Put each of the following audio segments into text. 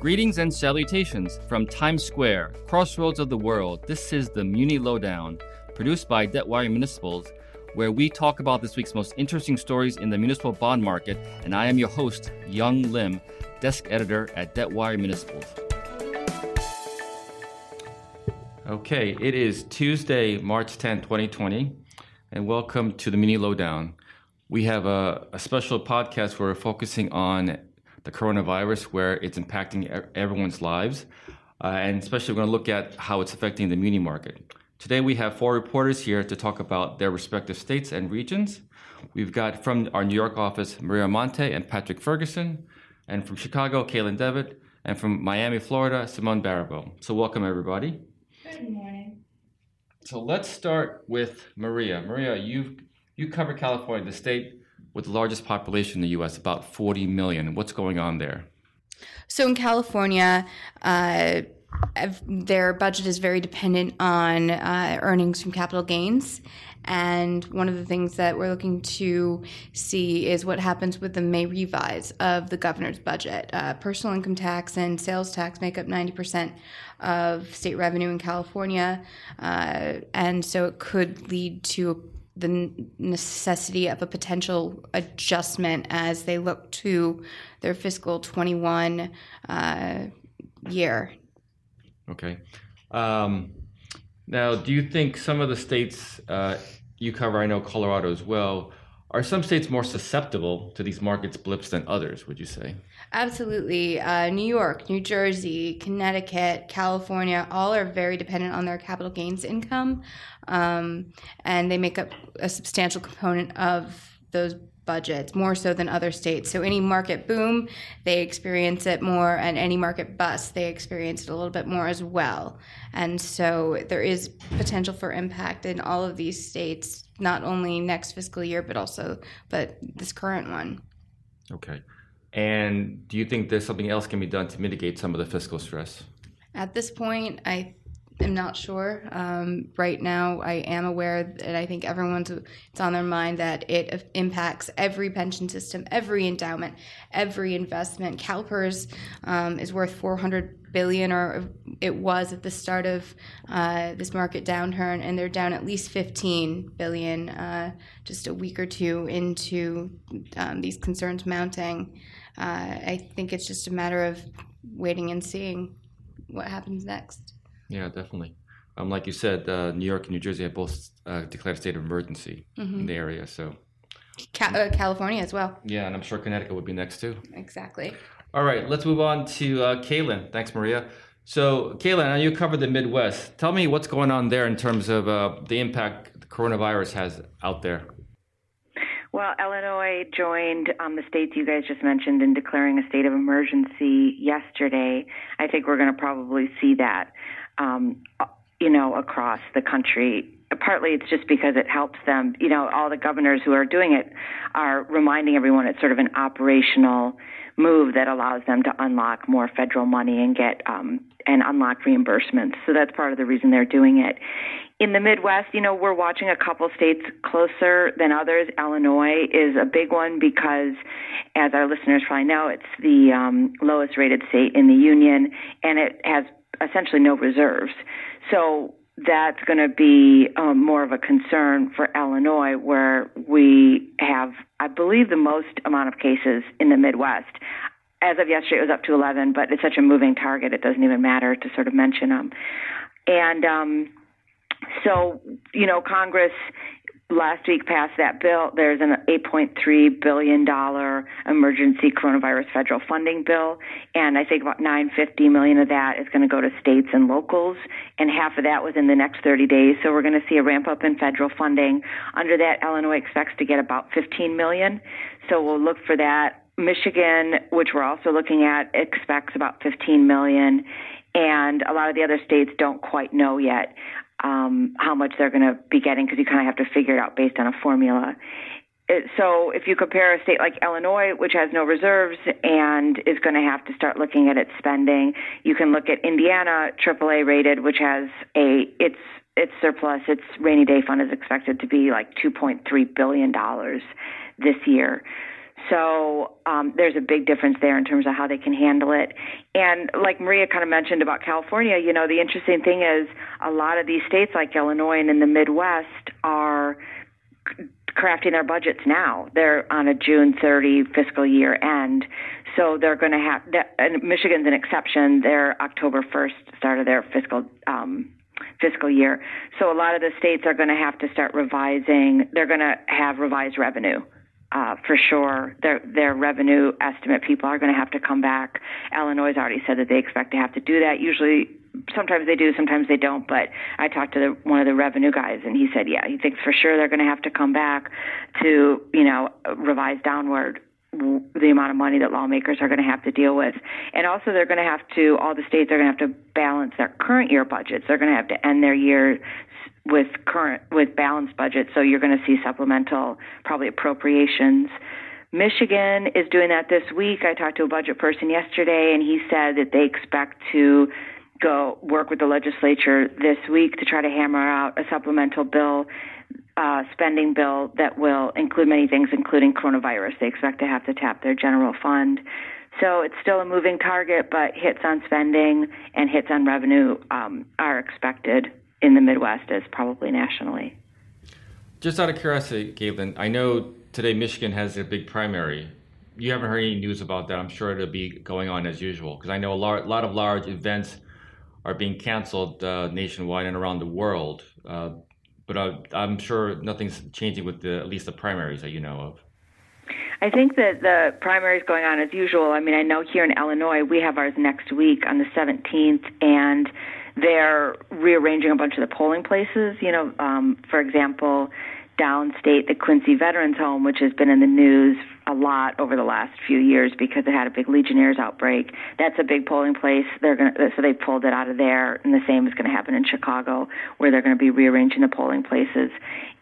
Greetings and salutations from Times Square, crossroads of the world. This is the Muni Lowdown, produced by Debtwire Municipals, where we talk about this week's most interesting stories in the municipal bond market. And I am your host, Yong Lim, desk editor at Debtwire Municipals. Okay, it is Tuesday, March 10, 2020, and welcome to the Muni Lowdown. We have a, a special podcast where we're focusing on the coronavirus, where it's impacting everyone's lives. Uh, and especially, we're going to look at how it's affecting the muni market. Today, we have four reporters here to talk about their respective states and regions. We've got from our New York office, Maria Amante and Patrick Ferguson, and from Chicago, Caitlin Devitt, and from Miami, Florida, Simone Baribeau. So, welcome everybody. Good morning. So, let's start with Maria. Maria, you you cover California, the state with the largest population in the U.S., about 40 million. What's going on there? So in California, uh, their budget is very dependent on uh, earnings from capital gains. And one of the things that we're looking to see is what happens with the May revise of the governor's budget. Uh, personal income tax and sales tax make up 90% of state revenue in California. Uh, and so it could lead to the necessity of a potential adjustment as they look to their fiscal 21 uh, year. Okay. Um, now, do you think some of the states uh, you cover, I know Colorado as well, are some states more susceptible to these markets blips than others, would you say? Absolutely. Uh, New York, New Jersey, Connecticut, California, all are very dependent on their capital gains income. Um, and they make up a substantial component of those budgets, more so than other states. So any market boom, they experience it more, and any market bust, they experience it a little bit more as well. And so there is potential for impact in all of these states, not only next fiscal year, but also but this current one. Okay. And do you think there's something else can be done to mitigate some of the fiscal stress? At this point, I am not sure. Um, right now, I am aware that I think everyone's it's on their mind that it impacts every pension system, every endowment, every investment. CalPERS um, is worth 400 billion, or it was at the start of uh, this market downturn, and they're down at least 15 billion uh, just a week or two into um, these concerns mounting. Uh, I think it's just a matter of waiting and seeing what happens next. Yeah, definitely. Um, like you said, uh, New York and New Jersey have both uh, declared a state of emergency mm-hmm. in the area. So, Ca- uh, California as well. Yeah, and I'm sure Connecticut would be next too. Exactly. All right, let's move on to uh, Caitlin. Thanks, Maria. So, Caitlin, now you covered the Midwest. Tell me what's going on there in terms of uh, the impact the coronavirus has out there. Well, Illinois joined um, the states you guys just mentioned in declaring a state of emergency yesterday. I think we're going to probably see that um, you know, across the country. Partly it's just because it helps them. You know, all the governors who are doing it are reminding everyone it's sort of an operational move that allows them to unlock more federal money and get um, and unlock reimbursements. So that's part of the reason they're doing it. In the Midwest, you know, we're watching a couple states closer than others. Illinois is a big one because, as our listeners probably know, it's the um, lowest rated state in the union, and it has essentially no reserves. So that's going to be um, more of a concern for Illinois, where we have, I believe, the most amount of cases in the Midwest. As of yesterday, it was up to 11, but it's such a moving target, it doesn't even matter to sort of mention them. And um, so, you know, Congress last week passed that bill. There's an $8.3 billion emergency coronavirus federal funding bill, and I think about 950 million of that is going to go to states and locals, and half of that within the next 30 days. So we're going to see a ramp up in federal funding. Under that, Illinois expects to get about 15 million. So we'll look for that. Michigan, which we're also looking at, expects about 15 million and a lot of the other states don't quite know yet um, how much they're going to be getting because you kind of have to figure it out based on a formula. It, so if you compare a state like Illinois, which has no reserves and is going to have to start looking at its spending, you can look at Indiana, AAA rated, which has a its its surplus, its rainy day fund is expected to be like 2.3 billion dollars this year. So um, there's a big difference there in terms of how they can handle it. And like Maria kind of mentioned about California, you know, the interesting thing is a lot of these states like Illinois and in the Midwest are crafting their budgets now. They're on a June 30 fiscal year end. So they're going to have, and Michigan's an exception. They're October 1st, start of their fiscal um, fiscal year. So a lot of the states are going to have to start revising. They're going to have revised revenue. Uh, for sure, their their revenue estimate people are going to have to come back. Illinois already said that they expect to have to do that. Usually, sometimes they do, sometimes they don't. But I talked to the, one of the revenue guys, and he said, yeah, he thinks for sure they're going to have to come back to you know revise downward the amount of money that lawmakers are going to have to deal with. And also, they're going to have to, all the states are going to have to balance their current year budgets. They're going to have to end their year with current, with balanced budgets. So you're going to see supplemental, probably appropriations. Michigan is doing that this week. I talked to a budget person yesterday, and he said that they expect to go work with the legislature this week to try to hammer out a supplemental bill uh, spending bill that will include many things, including coronavirus. They expect to have to tap their general fund. So it's still a moving target, but hits on spending and hits on revenue um, are expected in the Midwest as probably nationally. Just out of curiosity, Caitlin, I know today Michigan has a big primary. You haven't heard any news about that. I'm sure it'll be going on as usual because I know a lot, lot, of large events are being canceled uh, nationwide and around the world. Uh, but uh, I'm sure nothing's changing with the, at least the primaries that you know of. I think that the primaries going on as usual. I mean, I know here in Illinois we have ours next week on the 17th, and they're rearranging a bunch of the polling places. You know, um, for example, downstate, the Quincy Veterans Home, which has been in the news a lot over the last few years because it had a big Legionnaires outbreak. That's a big polling place. They're going to, so they pulled it out of there, and the same is going to happen in Chicago, where they're going to be rearranging the polling places.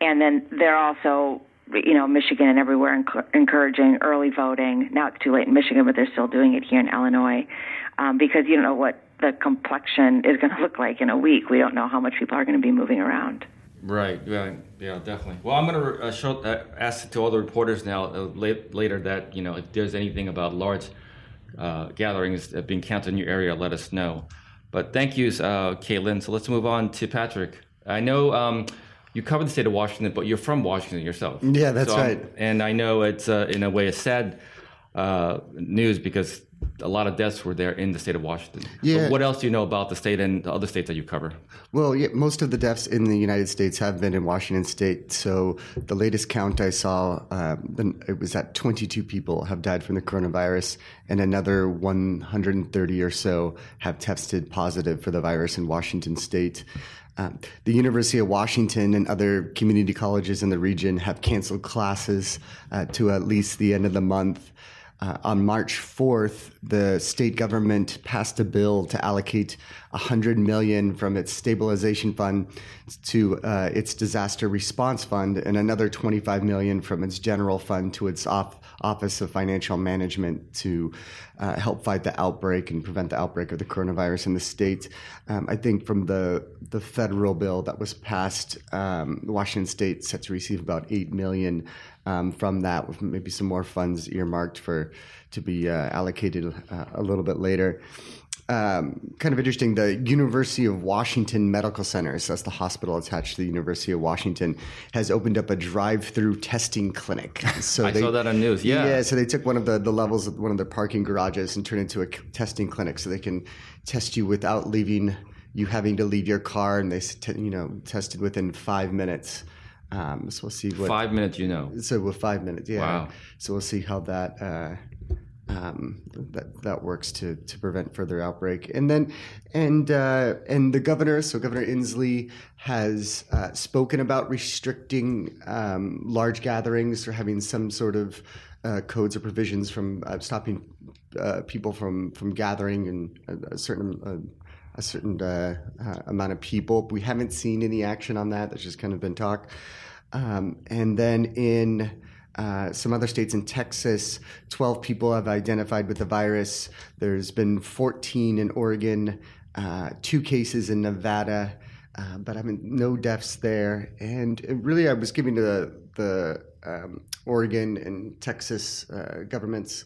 And then they're also you know, Michigan and everywhere encouraging early voting. Now it's too late in Michigan, but they're still doing it here in Illinois um, because you don't know what the complexion is going to look like in a week. We don't know how much people are going to be moving around. Right. Yeah. Yeah. Definitely. Well, I'm going to uh, show, uh, ask to all the reporters now uh, late, later that you know if there's anything about large uh, gatherings being counted in your area, let us know. But thank you, uh, Caitlin. So let's move on to Patrick. I know um, you cover the state of Washington, but you're from Washington yourself. Yeah, that's so right. And I know it's uh, in a way a sad news because a lot of deaths were there in the state of Washington. Yeah. But what else do you know about the state and the other states that you cover? Well, yeah, most of the deaths in the United States have been in Washington state. So the latest count I saw, uh, it was that 22 people have died from the coronavirus, and another 130 or so have tested positive for the virus in Washington state. Uh, the University of Washington and other community colleges in the region have canceled classes uh, to at least the end of the month. Uh, on March 4th, the state government passed a bill to allocate 100 million from its stabilization fund to uh, its disaster response fund and another 25 million from its general fund to its off- office of financial management to uh, help fight the outbreak and prevent the outbreak of the coronavirus in the state. Um, I think from the the federal bill that was passed, um, Washington State set to receive about eight million um, from that, with maybe some more funds earmarked for to be uh, allocated uh, a little bit later. Um, kind of interesting. The University of Washington Medical Centers, that's the hospital attached to the University of Washington, has opened up a drive-through testing clinic. So I they, saw that on news. Yeah, yeah. So they took one of the, the levels of one of their parking garages and turned it into a testing clinic, so they can test you without leaving you having to leave your car, and they you know tested within five minutes. Um, so we'll see what five minutes. You know. So with five minutes, yeah. Wow. So we'll see how that. Uh, um, that that works to to prevent further outbreak. And then and uh, and the governor, so Governor Inslee has uh, spoken about restricting um, large gatherings or having some sort of uh, codes or provisions from uh, stopping uh, people from from gathering and a, certain uh, a certain amount of people. We haven't seen any action on that. There's just kind of been talk. Um, and then in uh, some other states in Texas, 12 people have identified with the virus. There's been 14 in Oregon, uh, two cases in Nevada, uh, but I mean, no deaths there. And really, I was giving the, the um, Oregon and Texas uh, governments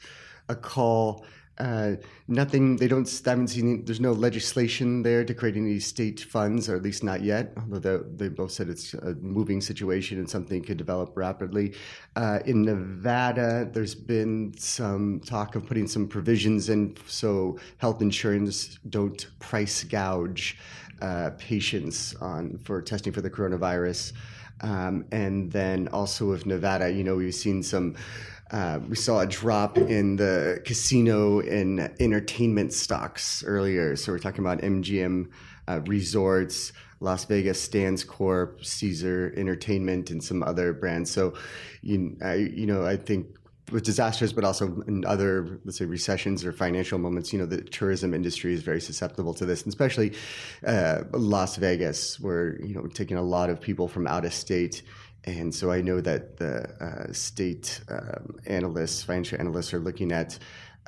a call uh, nothing. They don't. I haven't seen. There's no legislation there to create any state funds, or at least not yet. Although they both said it's a moving situation and something could develop rapidly. Uh, in Nevada, there's been some talk of putting some provisions in so health insurance don't price gouge uh, patients on for testing for the coronavirus. Um, and then also with Nevada, you know, we've seen some uh, we saw a drop in the casino and entertainment stocks earlier. So we're talking about MGM uh, Resorts, Las Vegas Sands Corp, Caesar Entertainment, and some other brands. So, you, I, you know, I think with disasters, but also in other, let's say, recessions or financial moments, you know, the tourism industry is very susceptible to this, and especially uh, Las Vegas, where you know, taking a lot of people from out of state and so I know that the uh, state um, analysts, financial analysts, are looking at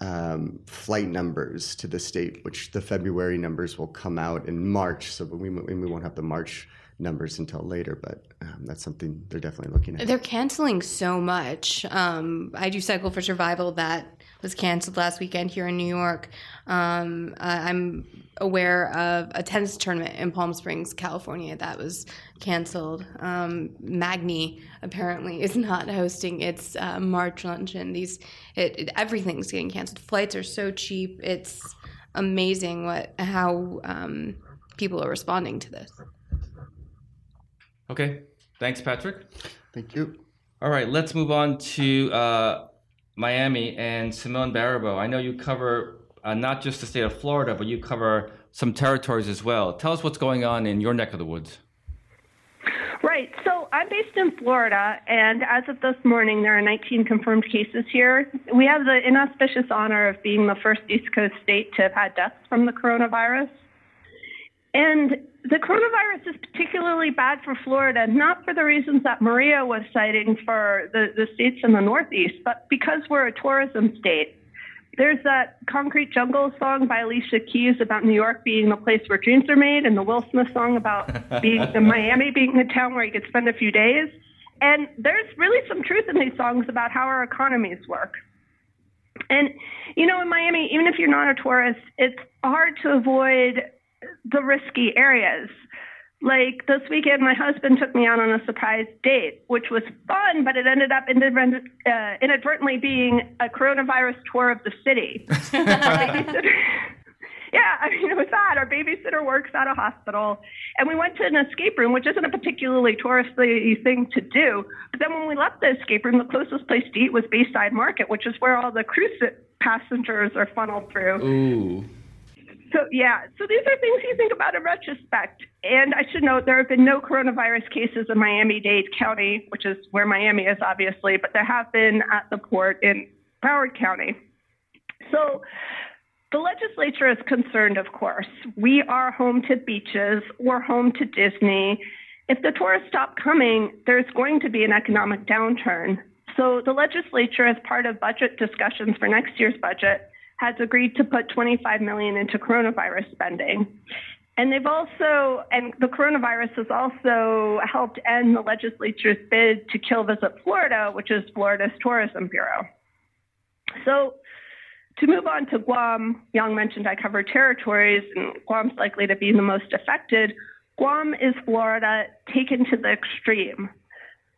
um, flight numbers to the state, which the February numbers will come out in March. So we, we won't have the March numbers until later, but um, that's something they're definitely looking at. They're canceling so much. Um, I do Cycle for Survival that was canceled last weekend here in New York. Um, I'm aware of a tennis tournament in Palm Springs, California, that was canceled. Um, MAGNY apparently is not hosting its uh, March luncheon. These, it, it, everything's getting canceled. Flights are so cheap. It's amazing what how um, people are responding to this. Okay, thanks, Patrick. Thank you. All right, let's move on to uh, Miami and Simone Baribeau. I know you cover uh, not just the state of Florida, but you cover some territories as well. Tell us what's going on in your neck of the woods. Right. So I'm based in Florida, and as of this morning, there are 19 confirmed cases here. We have the inauspicious honor of being the first East Coast state to have had deaths from the coronavirus. And the coronavirus is particularly bad for Florida, not for the reasons that Maria was citing for the, the states in the Northeast, but because we're a tourism state. There's that Concrete Jungle song by Alicia Keys about New York being the place where dreams are made, and the Will Smith song about being Miami being a town where you could spend a few days. And there's really some truth in these songs about how our economies work. And, you know, in Miami, even if you're not a tourist, it's hard to avoid the risky areas. Like this weekend, my husband took me out on a surprise date, which was fun, but it ended up uh, inadvertently being a coronavirus tour of the city. yeah, I mean, it was odd. Our babysitter works at a hospital, and we went to an escape room, which isn't a particularly touristy thing to do. But then when we left the escape room, the closest place to eat was Bayside Market, which is where all the cruise passengers are funneled through. Ooh. So, yeah, so these are things you think about in retrospect. And I should note there have been no coronavirus cases in Miami Dade County, which is where Miami is, obviously, but there have been at the port in Broward County. So, the legislature is concerned, of course. We are home to beaches, we're home to Disney. If the tourists stop coming, there's going to be an economic downturn. So, the legislature, as part of budget discussions for next year's budget, has agreed to put 25 million into coronavirus spending. And they've also, and the coronavirus has also helped end the legislature's bid to kill Visit Florida, which is Florida's tourism bureau. So, to move on to Guam, Yong mentioned I cover territories, and Guam's likely to be the most affected. Guam is Florida taken to the extreme.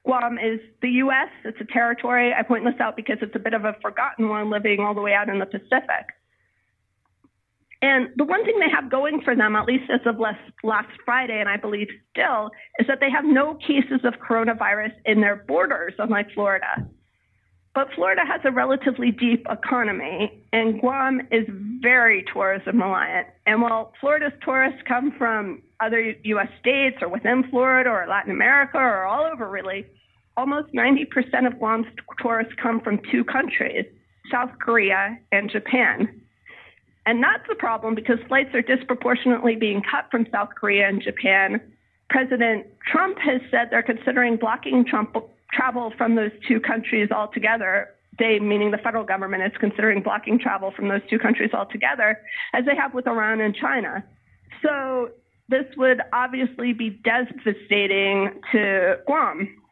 Guam is the U.S., it's a territory. I point this out because it's a bit of a forgotten one living all the way out in the Pacific. And the one thing they have going for them, at least as of last, last Friday, and I believe still, is that they have no cases of coronavirus in their borders, unlike Florida. But Florida has a relatively deep economy, and Guam is very tourism reliant. And while Florida's tourists come from other U.S. states or within Florida or Latin America or all over, really, almost 90% of Guam's tourists come from two countries, South Korea and Japan. And that's the problem because flights are disproportionately being cut from South Korea and Japan. President Trump has said they're considering blocking Trump travel from those two countries altogether. They, meaning the federal government, is considering blocking travel from those two countries altogether, as they have with Iran and China. So this would obviously be devastating to Guam.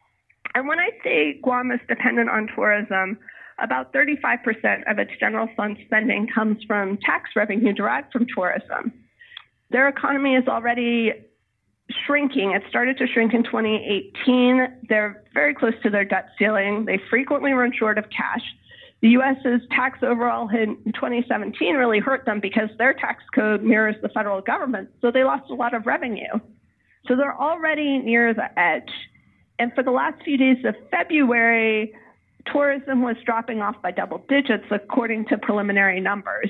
And when I say Guam is dependent on tourism, about 35% of its general fund spending comes from tax revenue derived from tourism. Their economy is already shrinking. It started to shrink in 2018. They're very close to their debt ceiling. They frequently run short of cash. The U.S.'s tax overall in 2017 really hurt them because their tax code mirrors the federal government, so they lost a lot of revenue. So they're already near the edge. And for the last few days of February, tourism was dropping off by double digits according to preliminary numbers.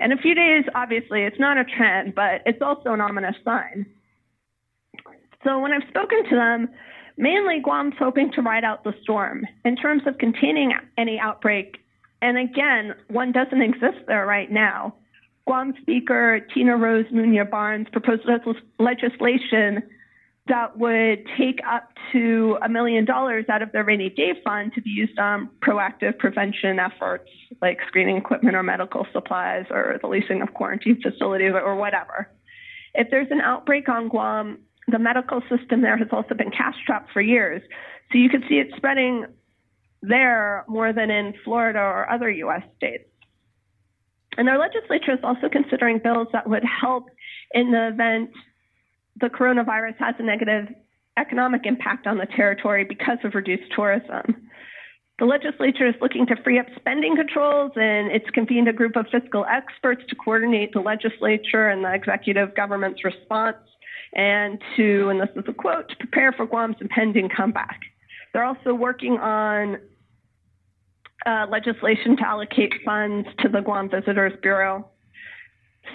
And a few days, obviously, it's not a trend, but it's also an ominous sign. So when I've spoken to them, mainly Guam's hoping to ride out the storm in terms of containing any outbreak. And again, one doesn't exist there right now. Guam Speaker Tina Rose Muña Barnes proposed legislation that would take up to a million dollars out of their rainy day fund to be used on proactive prevention efforts like screening equipment or medical supplies or the leasing of quarantine facilities or whatever. If there's an outbreak on Guam, the medical system there has also been cash strapped for years. So you can see it spreading there more than in Florida or other U.S. states. And our legislature is also considering bills that would help in the event the coronavirus has a negative economic impact on the territory because of reduced tourism. The legislature is looking to free up spending controls, and it's convened a group of fiscal experts to coordinate the legislature and the executive government's response, and to, and this is a quote, to prepare for Guam's impending comeback. They're also working on uh, legislation to allocate funds to the Guam Visitors Bureau.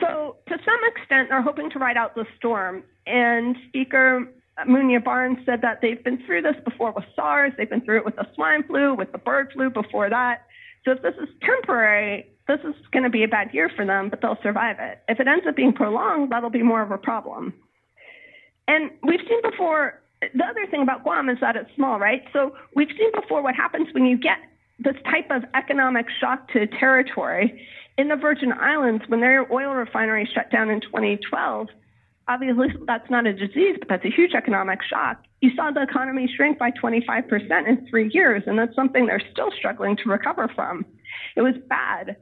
So, to some extent, they're hoping to ride out the storm. And Speaker Muña Barnes said that they've been through this before with SARS, they've been through it with the swine flu, with the bird flu before that. So, if this is temporary, this is going to be a bad year for them, but they'll survive it. If it ends up being prolonged, that'll be more of a problem. And we've seen before, the other thing about Guam is that it's small, right? So, we've seen before what happens when you get this type of economic shock to territory in the Virgin Islands, when their oil refinery shut down in 2012, obviously that's not a disease, but that's a huge economic shock. You saw the economy shrink by 25% in three years, and that's something they're still struggling to recover from. It was bad.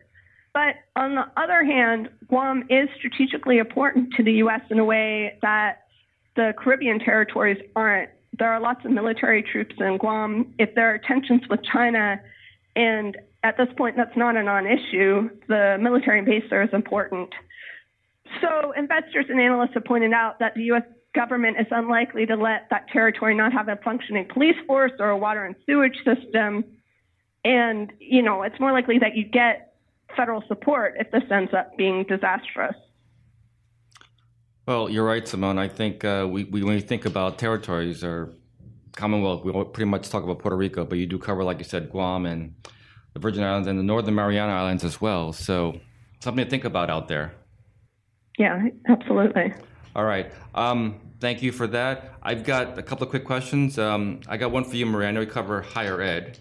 But on the other hand, Guam is strategically important to the U.S. in a way that the Caribbean territories aren't. There are lots of military troops in Guam. If there are tensions with China, and at this point, that's not a non issue. The military base there is important. So, investors and analysts have pointed out that the U.S. government is unlikely to let that territory not have a functioning police force or a water and sewage system. And, you know, it's more likely that you get federal support if this ends up being disastrous. Well, you're right, Simone. I think uh, we, we, when we think about territories or Commonwealth, we pretty much talk about Puerto Rico, but you do cover, like you said, Guam and the Virgin Islands and the Northern Mariana Islands as well. So something to think about out there. Yeah, absolutely. All right. Um, thank you for that. I've got a couple of quick questions. Um, I got one for you, Maria. I know we cover higher ed,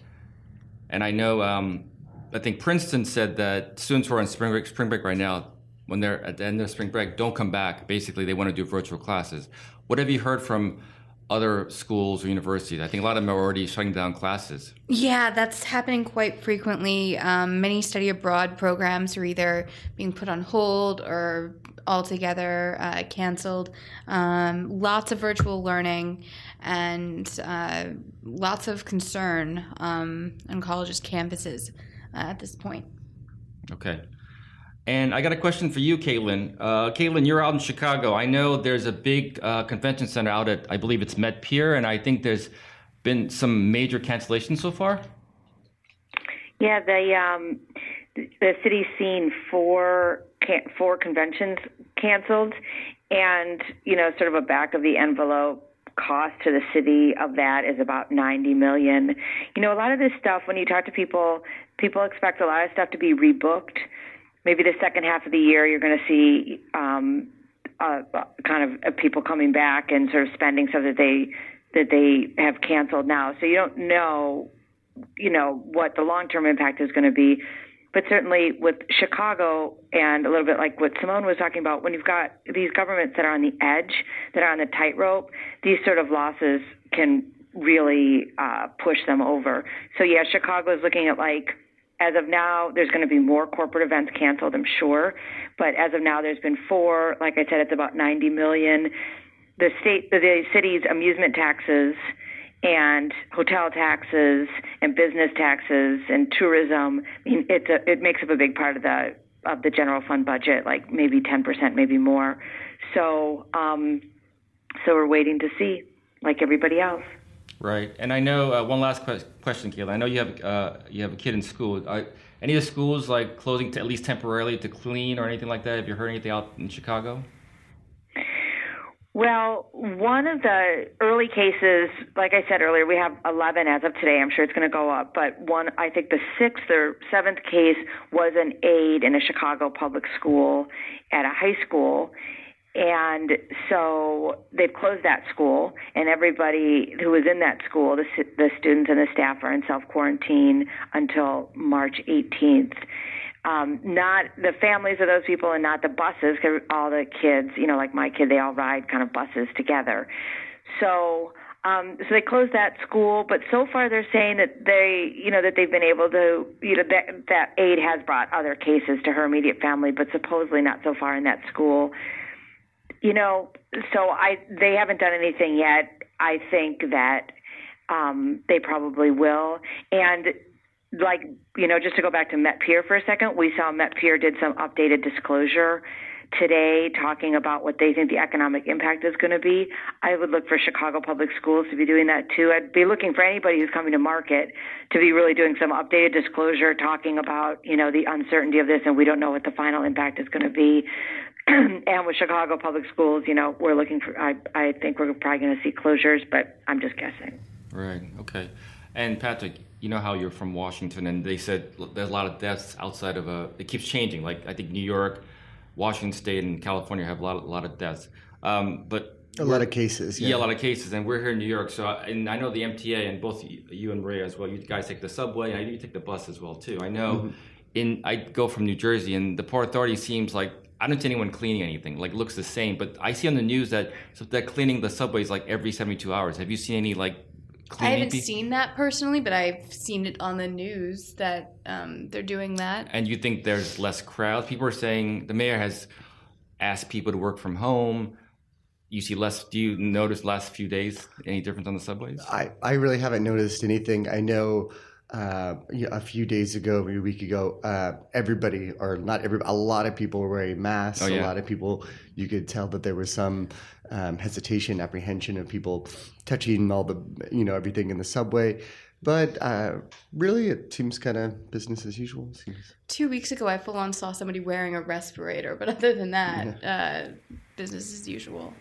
and I know um, I think Princeton said that students who are on spring break, spring break right now, when they're at the end of spring break, don't come back. Basically, they want to do virtual classes. What have you heard from other schools or universities? I think a lot of them are already shutting down classes. Yeah, that's happening quite frequently. Um, many study abroad programs are either being put on hold or altogether uh, canceled. Um, lots of virtual learning and uh, lots of concern um, on colleges' campuses uh, at this point. Okay. And I got a question for you, Caitlin. Uh, Caitlin, you're out in Chicago. I know there's a big uh, convention center out at, I believe it's McPier, and I think there's been some major cancellations so far. Yeah, the um, the city's seen four four conventions canceled, and you know, sort of a back of the envelope cost to the city of that is about 90 million. You know, a lot of this stuff when you talk to people, people expect a lot of stuff to be rebooked maybe the second half of the year you're going to see um, uh, kind of people coming back and sort of spending stuff that they that they have canceled now. So you don't know, you know, what the long term impact is going to be. But certainly with Chicago and a little bit like what Simone was talking about, when you've got these governments that are on the edge, that are on the tightrope, these sort of losses can really uh, push them over. So yeah, Chicago is looking at like as of now, there's going to be more corporate events canceled, I'm sure. But as of now, there's been four. Like I said, it's about 90 million. The state, the city's amusement taxes and hotel taxes and business taxes and tourism. I mean, it's a, it makes up a big part of the of the general fund budget, like maybe 10%, maybe more. So, um, so we're waiting to see, like everybody else. Right, and I know uh, one last que- question, Kayla. I know you have uh, you have a kid in school. Are any of the schools like closing to, at least temporarily to clean or anything like that? Have you heard anything out in Chicago? Well, one of the early cases, like I said earlier, we have 11 as of today. I'm sure it's going to go up, but one, I think the sixth or seventh case was an aide in a Chicago public school at a high school, and so they've closed that school, and everybody who was in that school, the, the students and the staff, are in self quarantine until March 18th. Um, not the families of those people, and not the buses, because all the kids, you know, like my kid, they all ride kind of buses together. So, um, so they closed that school, but so far they're saying that they, you know, that they've been able to, you know, that that aide has brought other cases to her immediate family, but supposedly not so far in that school. You know, so I they haven't done anything yet. I think that um, they probably will. And like you know, just to go back to McPier for a second, we saw McPier did some updated disclosure today talking about what they think the economic impact is going to be. I would look for Chicago Public Schools to be doing that too. I'd be looking for anybody who's coming to market to be really doing some updated disclosure talking about, you know, the uncertainty of this and we don't know what the final impact is going to be. and with Chicago Public Schools, you know, we're looking for. I I think we're probably going to see closures, but I'm just guessing. Right. Okay. And Patrick, you know how you're from Washington, and they said there's a lot of deaths outside of a. It keeps changing. Like I think New York, Washington State, and California have a lot, a lot of deaths. Um, but a lot of cases. Yeah. yeah. a lot of cases, and we're here in New York. So, and I know the MTA, and both you and Ray as well. You guys take the subway, I know you take the bus as well too. I know. Mm-hmm. In I go from New Jersey, and the Port Authority seems like I don't see anyone cleaning anything. Like looks the same, but I see on the news that so they're cleaning the subways like every seventy two hours. Have you seen any like? I haven't seen that personally, but I've seen it on the news that um, they're doing that. And you think there's less crowds? People are saying the mayor has asked people to work from home. You see less. Do you notice last few days any difference on the subways? I I really haven't noticed anything. I know uh, a few days ago, maybe a week ago, uh, everybody, or not everybody, a lot of people were wearing masks. Oh, yeah. A lot of people, you could tell that there was some um, hesitation, apprehension of people touching all the, you know, everything in the subway. But uh, really, it seems kind of business as usual. Seems. Two weeks ago, I full on saw somebody wearing a respirator, but other than that, yeah. Uh, business as usual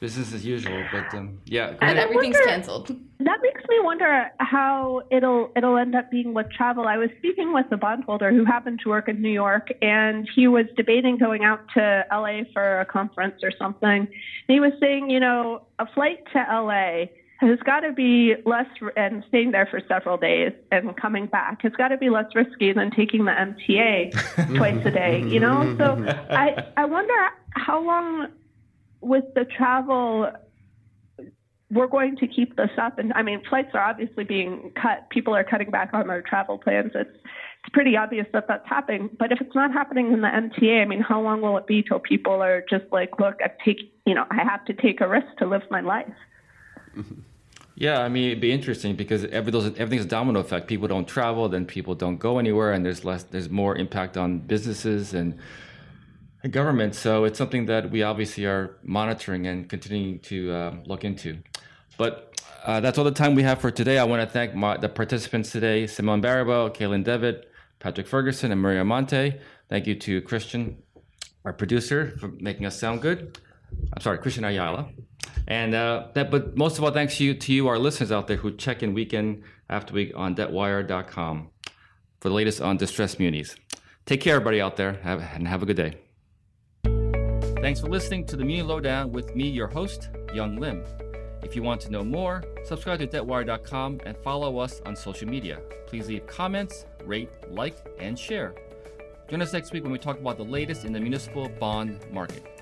business as usual. But um, yeah, and everything's wonder, canceled. That makes me wonder how it'll it'll end up being with travel. I was speaking with a bondholder who happened to work in New York, and he was debating going out to LA for a conference or something. And he was saying, you know, a flight to LA has got to be less and staying there for several days and coming back has got to be less risky than taking the MTA twice a day you know so i i wonder how long with the travel, we're going to keep this up. And I mean, flights are obviously being cut. People are cutting back on their travel plans. It's it's pretty obvious that that's happening. But if it's not happening in the MTA, I mean, how long will it be till people are just like, look, I take, you know, I have to take a risk to live my life. Mm-hmm. Yeah, I mean, it'd be interesting because everything's a domino effect. People don't travel, then people don't go anywhere, and there's less, there's more impact on businesses and government. So it's something that we obviously are monitoring and continuing to uh, look into. But uh, that's all the time we have for today. I want to thank my, the participants today Simone Baribeau, Caitlin Devitt, Patrick Ferguson, and Maria Amante. Thank you to Christian, our producer, for making us sound good. I'm sorry, Christian Ayala. And uh, that, but most of all, thanks to you, to you, our listeners out there who check in weekend after week on debtwire.com for the latest on distressed munis. Take care, everybody out there, have, and have a good day. Thanks for listening to the Muni Lowdown with me, your host, Yong Lim. If you want to know more, subscribe to debtwire.com and follow us on social media. Please leave comments, rate, like, and share. Join us next week when we talk about the latest in the municipal bond market.